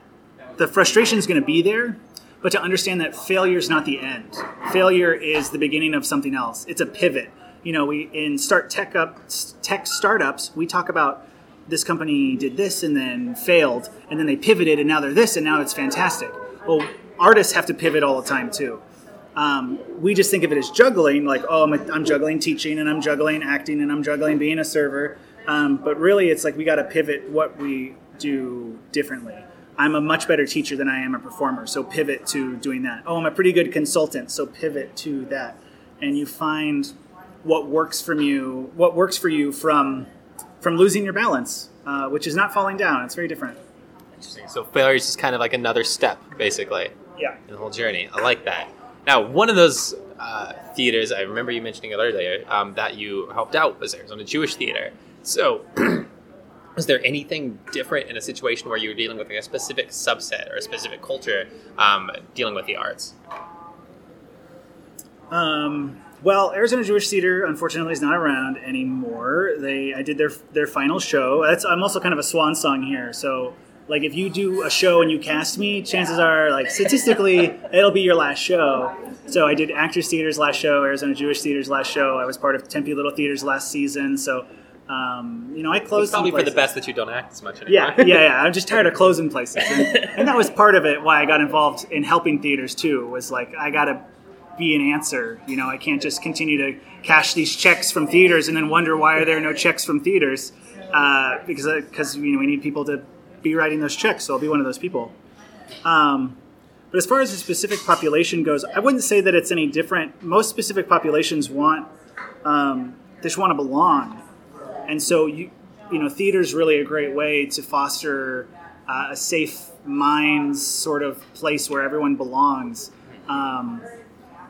the frustration is going to be there, but to understand that failure is not the end. Failure is the beginning of something else. It's a pivot. You know, we in start tech up tech startups, we talk about this company did this and then failed, and then they pivoted and now they're this and now it's fantastic. Well, artists have to pivot all the time too. Um, we just think of it as juggling, like, oh, I'm, I'm, juggling teaching and I'm juggling acting and I'm juggling being a server. Um, but really, it's like we got to pivot what we do differently. I'm a much better teacher than I am a performer, so pivot to doing that. Oh, I'm a pretty good consultant, so pivot to that. And you find what works from you, what works for you from from losing your balance, uh, which is not falling down. It's very different. Interesting. So failure is just kind of like another step, basically. Yeah. In the whole journey. I like that. Now, one of those uh, theaters, I remember you mentioning it earlier, um, that you helped out was Arizona Jewish Theater. So, is there anything different in a situation where you're dealing with like a specific subset or a specific culture um, dealing with the arts? Um, well, Arizona Jewish Theater unfortunately is not around anymore. They I did their their final show. That's I'm also kind of a swan song here. So like if you do a show and you cast me, chances are like statistically it'll be your last show. So I did Actors Theater's last show, Arizona Jewish Theater's last show. I was part of Tempe Little Theater's last season. So um, you know, I closed. It's probably for the best that you don't act as much anymore. Yeah, yeah, yeah. I'm just tired of closing places, and, and that was part of it. Why I got involved in helping theaters too was like I got to be an answer. You know, I can't just continue to cash these checks from theaters and then wonder why are there no checks from theaters uh, because because you know we need people to be writing those checks. So I'll be one of those people. Um, but as far as the specific population goes, I wouldn't say that it's any different. Most specific populations want um, they just want to belong, and so you you know theater is really a great way to foster uh, a safe minds sort of place where everyone belongs. Um,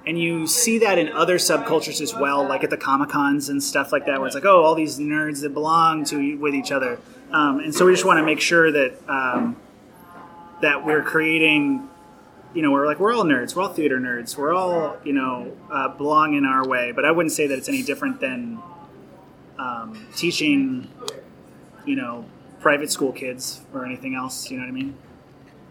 and you see that in other subcultures as well, like at the comic cons and stuff like that, where it's like, oh, all these nerds that belong to with each other. Um, and so we just want to make sure that um, that we're creating, you know, we're like we're all nerds, we're all theater nerds, we're all you know uh, belong in our way. But I wouldn't say that it's any different than um, teaching, you know, private school kids or anything else. You know what I mean?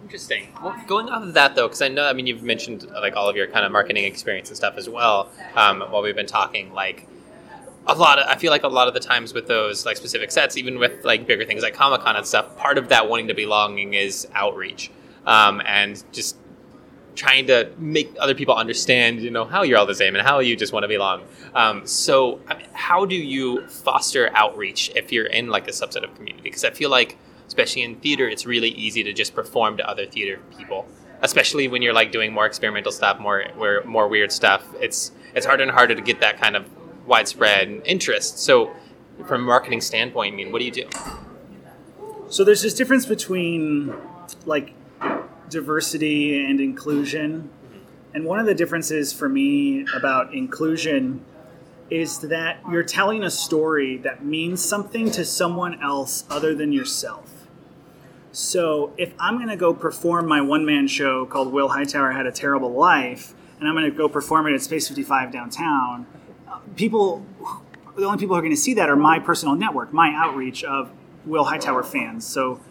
Interesting. Well, going off of that though, because I know, I mean, you've mentioned like all of your kind of marketing experience and stuff as well. Um, while we've been talking, like a lot of, I feel like a lot of the times with those like specific sets, even with like bigger things like Comic Con and stuff, part of that wanting to belonging is outreach um, and just trying to make other people understand, you know, how you're all the same and how you just want to belong. Um, so, I mean, how do you foster outreach if you're in like a subset of community? Because I feel like, especially in theater, it's really easy to just perform to other theater people. Especially when you're like doing more experimental stuff, more more weird stuff. It's it's harder and harder to get that kind of widespread interest. So, from a marketing standpoint, I mean, what do you do? So there's this difference between like diversity and inclusion. And one of the differences for me about inclusion is that you're telling a story that means something to someone else other than yourself. So if I'm going to go perform my one man show called Will Hightower Had a Terrible Life, and I'm going to go perform it at Space 55 downtown, people, the only people who are going to see that are my personal network, my outreach of Will Hightower fans. So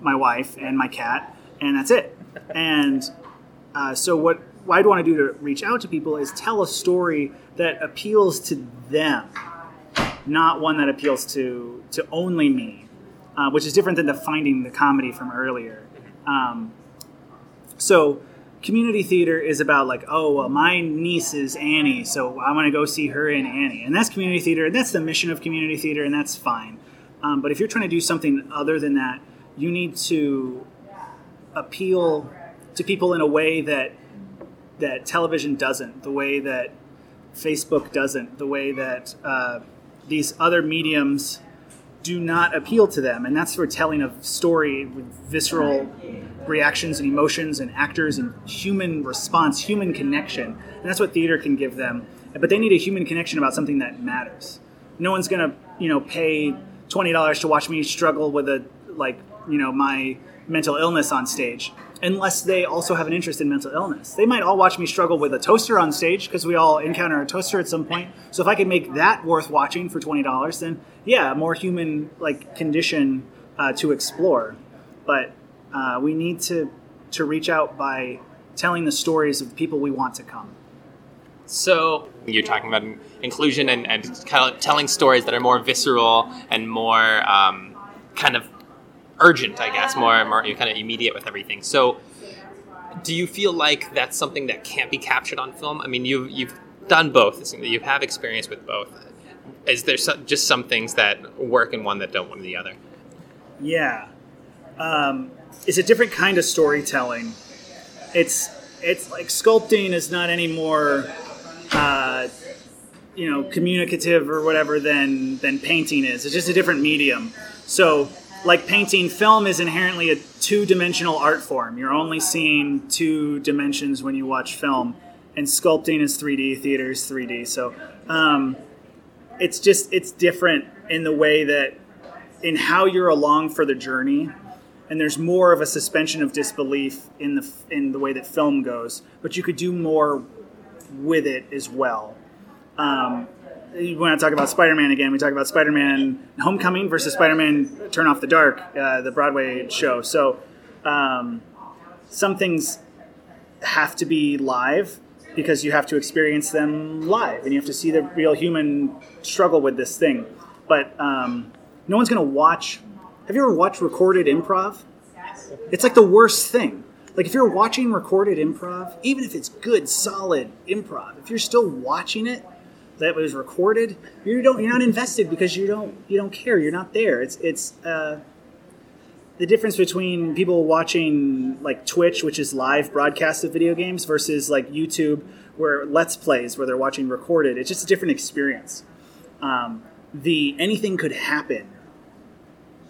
my wife and my cat, and that's it. And uh, so what, what I'd want to do to reach out to people is tell a story that appeals to them, not one that appeals to to only me, uh, which is different than the finding the comedy from earlier. Um, so community theater is about like, oh, well, my niece is Annie, so i want to go see her in Annie, and that's community theater, and that's the mission of community theater, and that's fine. Um, but if you're trying to do something other than that, you need to appeal to people in a way that that television doesn't, the way that Facebook doesn't, the way that uh, these other mediums do not appeal to them, and that's for telling a story with visceral reactions and emotions and actors and human response, human connection. And that's what theater can give them. But they need a human connection about something that matters. No one's gonna, you know, pay twenty dollars to watch me struggle with a like, you know, my mental illness on stage unless they also have an interest in mental illness. They might all watch me struggle with a toaster on stage because we all encounter a toaster at some point. So if I can make that worth watching for twenty dollars, then yeah, more human like condition uh, to explore. But uh, we need to to reach out by telling the stories of people we want to come. So you're talking about inclusion and, and telling stories that are more visceral and more um, kind of urgent, I guess, more more you kind of immediate with everything. So do you feel like that's something that can't be captured on film? I mean, you've you've done both. You have experience with both. Is there some, just some things that work in one that don't one the other? Yeah, um, it's a different kind of storytelling. It's it's like sculpting is not any more, uh, you know, communicative or whatever than than painting is. It's just a different medium. So, like painting, film is inherently a two dimensional art form. You're only seeing two dimensions when you watch film, and sculpting is 3D. Theater is 3D. So, um, it's just it's different in the way that in how you're along for the journey and there's more of a suspension of disbelief in the in the way that film goes but you could do more with it as well um, when I talk about Spider-Man again, we talk about Spider-Man Homecoming versus Spider-Man Turn Off the Dark, uh, the Broadway show. So um, some things have to be live because you have to experience them live and you have to see the real human struggle with this thing. But um, no one's going to watch. Have you ever watched recorded improv? It's like the worst thing. Like if you're watching recorded improv, even if it's good, solid improv, if you're still watching it, that was recorded, you don't you're not invested because you don't you don't care. You're not there. It's it's uh, the difference between people watching like Twitch, which is live broadcast of video games, versus like YouTube, where Let's Plays, where they're watching recorded. It's just a different experience. Um, the anything could happen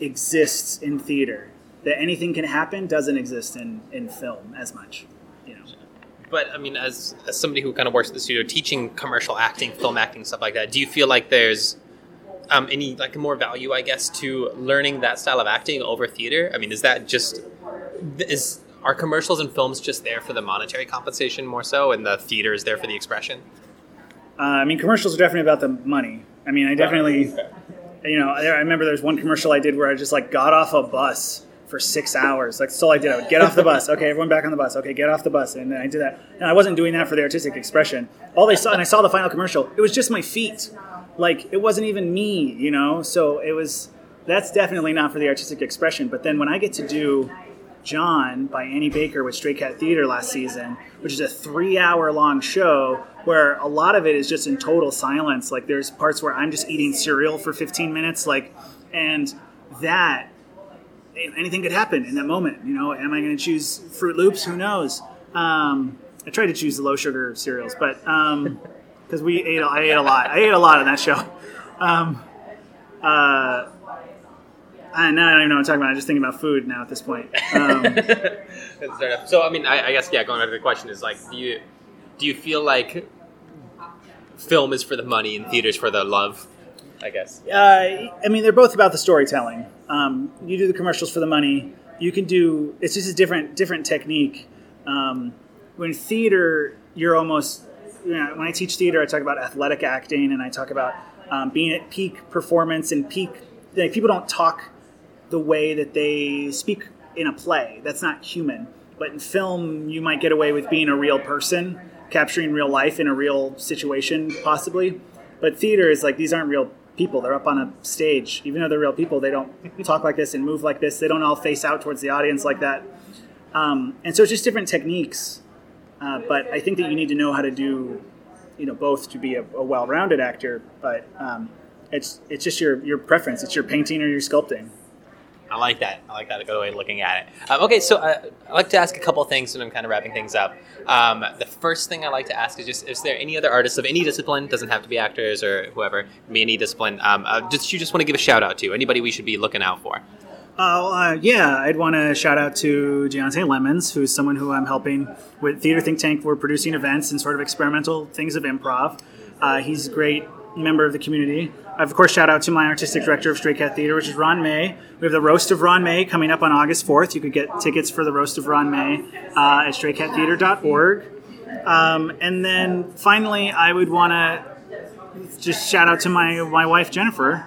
exists in theater. That anything can happen doesn't exist in, in film as much. But I mean, as, as somebody who kind of works at the studio, teaching commercial acting, film acting, stuff like that, do you feel like there's um, any like more value, I guess, to learning that style of acting over theater? I mean, is that just is are commercials and films just there for the monetary compensation more so, and the theater is there for the expression? Uh, I mean, commercials are definitely about the money. I mean, I definitely, you know, I remember there's one commercial I did where I just like got off a bus for six hours. Like, that's all I did. I would get off the bus. Okay, everyone back on the bus. Okay, get off the bus. And then I did that. And I wasn't doing that for the artistic expression. All they saw, and I saw the final commercial, it was just my feet. Like, it wasn't even me, you know? So it was, that's definitely not for the artistic expression. But then when I get to do John by Annie Baker with Stray Cat Theater last season, which is a three hour long show where a lot of it is just in total silence. Like there's parts where I'm just eating cereal for 15 minutes, like, and that anything could happen in that moment. You know, am I going to choose Fruit Loops? Who knows? Um, I tried to choose the low sugar cereals, but because um, we ate, I ate a lot. I ate a lot on that show. Um, uh, I, now I don't even know what I'm talking about. I'm just thinking about food now at this point. Um, so I mean, I, I, guess yeah. Going back to the question is like, do you do you feel like film is for the money and theater's for the love? I guess. Uh, I mean, they're both about the storytelling. Um, you do the commercials for the money. You can do. It's just a different different technique. Um, when theater, you're almost. You know, when I teach theater, I talk about athletic acting and I talk about um, being at peak performance and peak. Like, people don't talk the way that they speak in a play. That's not human. But in film, you might get away with being a real person, capturing real life in a real situation, possibly. But theater is like these aren't real people. They're up on a stage. Even though they're real people, they don't talk like this and move like this. They don't all face out towards the audience like that. Um, and so it's just different techniques. Uh, but I think that you need to know how to do, you know, both to be a, a well-rounded actor. But um, it's it's just your your preference. It's your painting or your sculpting. I like that. I like that a good way of looking at it. Um, okay, so uh, I like to ask a couple things, and I'm kind of wrapping things up. Um, the first thing I like to ask is just: Is there any other artists of any discipline? Doesn't have to be actors or whoever, be any discipline. Um, uh, you just want to give a shout out to anybody we should be looking out for. Oh uh, yeah, I'd want to shout out to Giante Lemons, who's someone who I'm helping with Theater Think Tank. We're producing events and sort of experimental things of improv. Uh, he's a great member of the community. Of course, shout out to my artistic director of Stray Cat Theater, which is Ron May. We have the Roast of Ron May coming up on August 4th. You could get tickets for the Roast of Ron May uh, at straycattheatre.org. Um, and then finally, I would want to just shout out to my, my wife, Jennifer.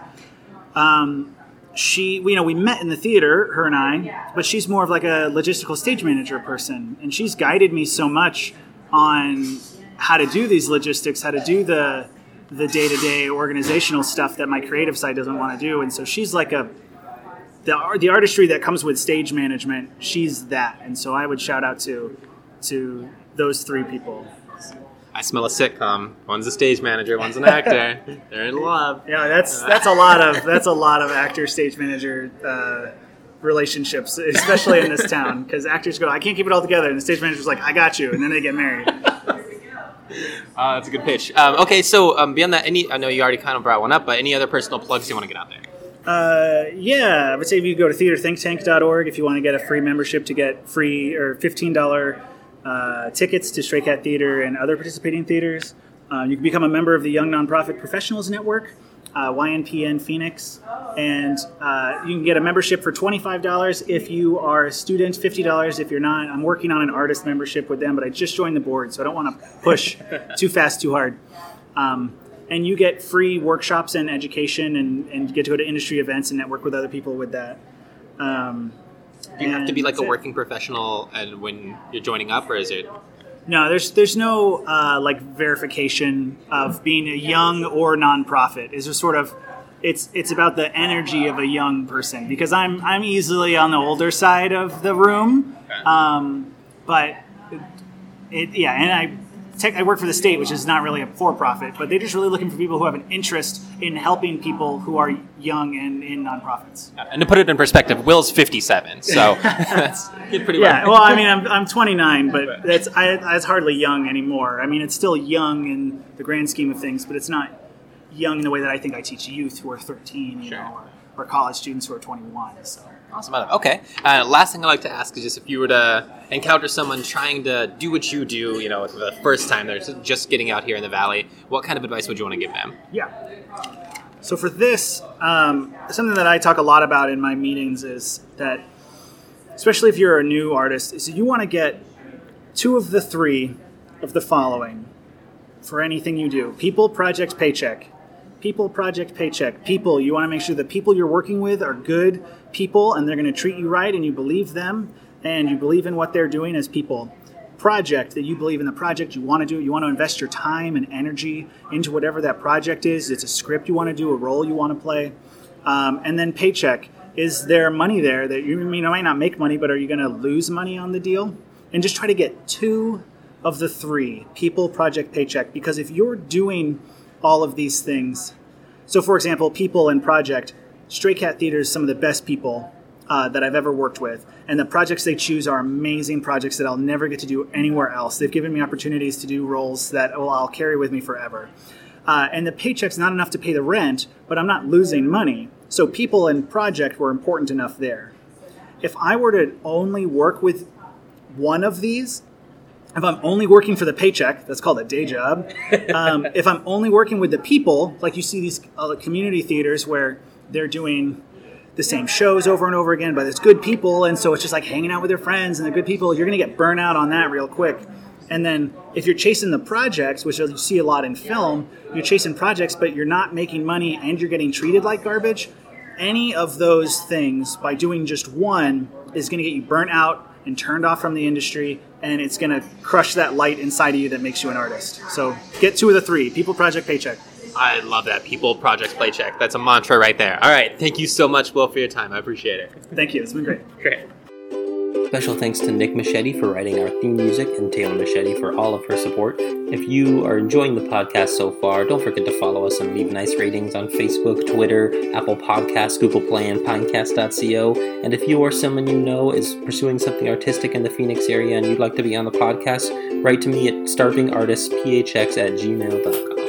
Um, she, you know, we met in the theater, her and I, but she's more of like a logistical stage manager person, and she's guided me so much on how to do these logistics, how to do the the day to day organizational stuff that my creative side doesn't want to do, and so she's like a the the artistry that comes with stage management. She's that, and so I would shout out to to those three people. I smell a sitcom. One's a stage manager, one's an actor. They're in love. Yeah, that's that's a lot of that's a lot of actor stage manager uh, relationships, especially in this town, because actors go, I can't keep it all together, and the stage manager's like, I got you, and then they get married. Uh, that's a good pitch. Um, okay, so um, beyond that, any I know you already kind of brought one up, but any other personal plugs you want to get out there? Uh, yeah, I would say if you go to theatrethinktank.org if you want to get a free membership to get free or fifteen dollar uh, tickets to Stray Cat Theater and other participating theaters. Uh, you can become a member of the Young Nonprofit Professionals Network, uh, YNPN Phoenix, and uh, you can get a membership for twenty five dollars if you are a student, fifty dollars if you're not. I'm working on an artist membership with them, but I just joined the board, so I don't want to push too fast, too hard. Um, and you get free workshops and education and, and get to go to industry events and network with other people with that. Um, Do you have to be like a that's it. working professional and when you're joining up, or is it? No, there's there's no uh, like verification of being a young or nonprofit. It's just sort of it's it's about the energy of a young person because I'm I'm easily on the older side of the room, um, but it, it yeah, and I. Tech, I work for the state, which is not really a for-profit, but they're just really looking for people who have an interest in helping people who are young and in nonprofits. And to put it in perspective, Will's 57, so that's pretty well. Yeah, well, I mean, I'm, I'm 29, but that's I, that's hardly young anymore. I mean, it's still young in the grand scheme of things, but it's not young in the way that I think I teach youth who are 13, you Sure. know, or, or college students who are 21. So. Awesome. Okay. Uh, last thing I'd like to ask is just if you were to encounter someone trying to do what you do, you know, for the first time they're just getting out here in the valley, what kind of advice would you want to give them? Yeah. So for this, um, something that I talk a lot about in my meetings is that, especially if you're a new artist, is you want to get two of the three of the following for anything you do: people, project, paycheck. People, project, paycheck. People, you want to make sure the people you're working with are good people and they're going to treat you right and you believe them and you believe in what they're doing as people. Project that you believe in the project, you want to do you want to invest your time and energy into whatever that project is. It's a script you want to do, a role you want to play. Um, and then paycheck. Is there money there that you, I mean, you might not make money, but are you going to lose money on the deal? And just try to get two of the three people, project, paycheck. Because if you're doing all of these things, so for example, people and project, Stray Cat Theater is some of the best people uh, that I've ever worked with. And the projects they choose are amazing projects that I'll never get to do anywhere else. They've given me opportunities to do roles that well, I'll carry with me forever. Uh, and the paycheck's not enough to pay the rent, but I'm not losing money. So people and project were important enough there. If I were to only work with one of these, if I'm only working for the paycheck, that's called a day job. Um, if I'm only working with the people, like you see these uh, community theaters where they're doing the same shows over and over again, but it's good people, and so it's just like hanging out with your friends and they're good people. You're going to get burnt out on that real quick. And then if you're chasing the projects, which you see a lot in film, you're chasing projects, but you're not making money and you're getting treated like garbage. Any of those things, by doing just one, is going to get you burnt out and turned off from the industry, and it's going to crush that light inside of you that makes you an artist. So get two of the three people, project, paycheck. I love that. People, projects, Paycheck. That's a mantra right there. All right. Thank you so much, Will, for your time. I appreciate it. Thank you. It's been great. Great. Special thanks to Nick Machete for writing our theme music and Taylor Machete for all of her support. If you are enjoying the podcast so far, don't forget to follow us and leave nice ratings on Facebook, Twitter, Apple Podcasts, Google Play, and Pinecast.co. And if you or someone you know is pursuing something artistic in the Phoenix area and you'd like to be on the podcast, write to me at starvingartistphx at gmail.com.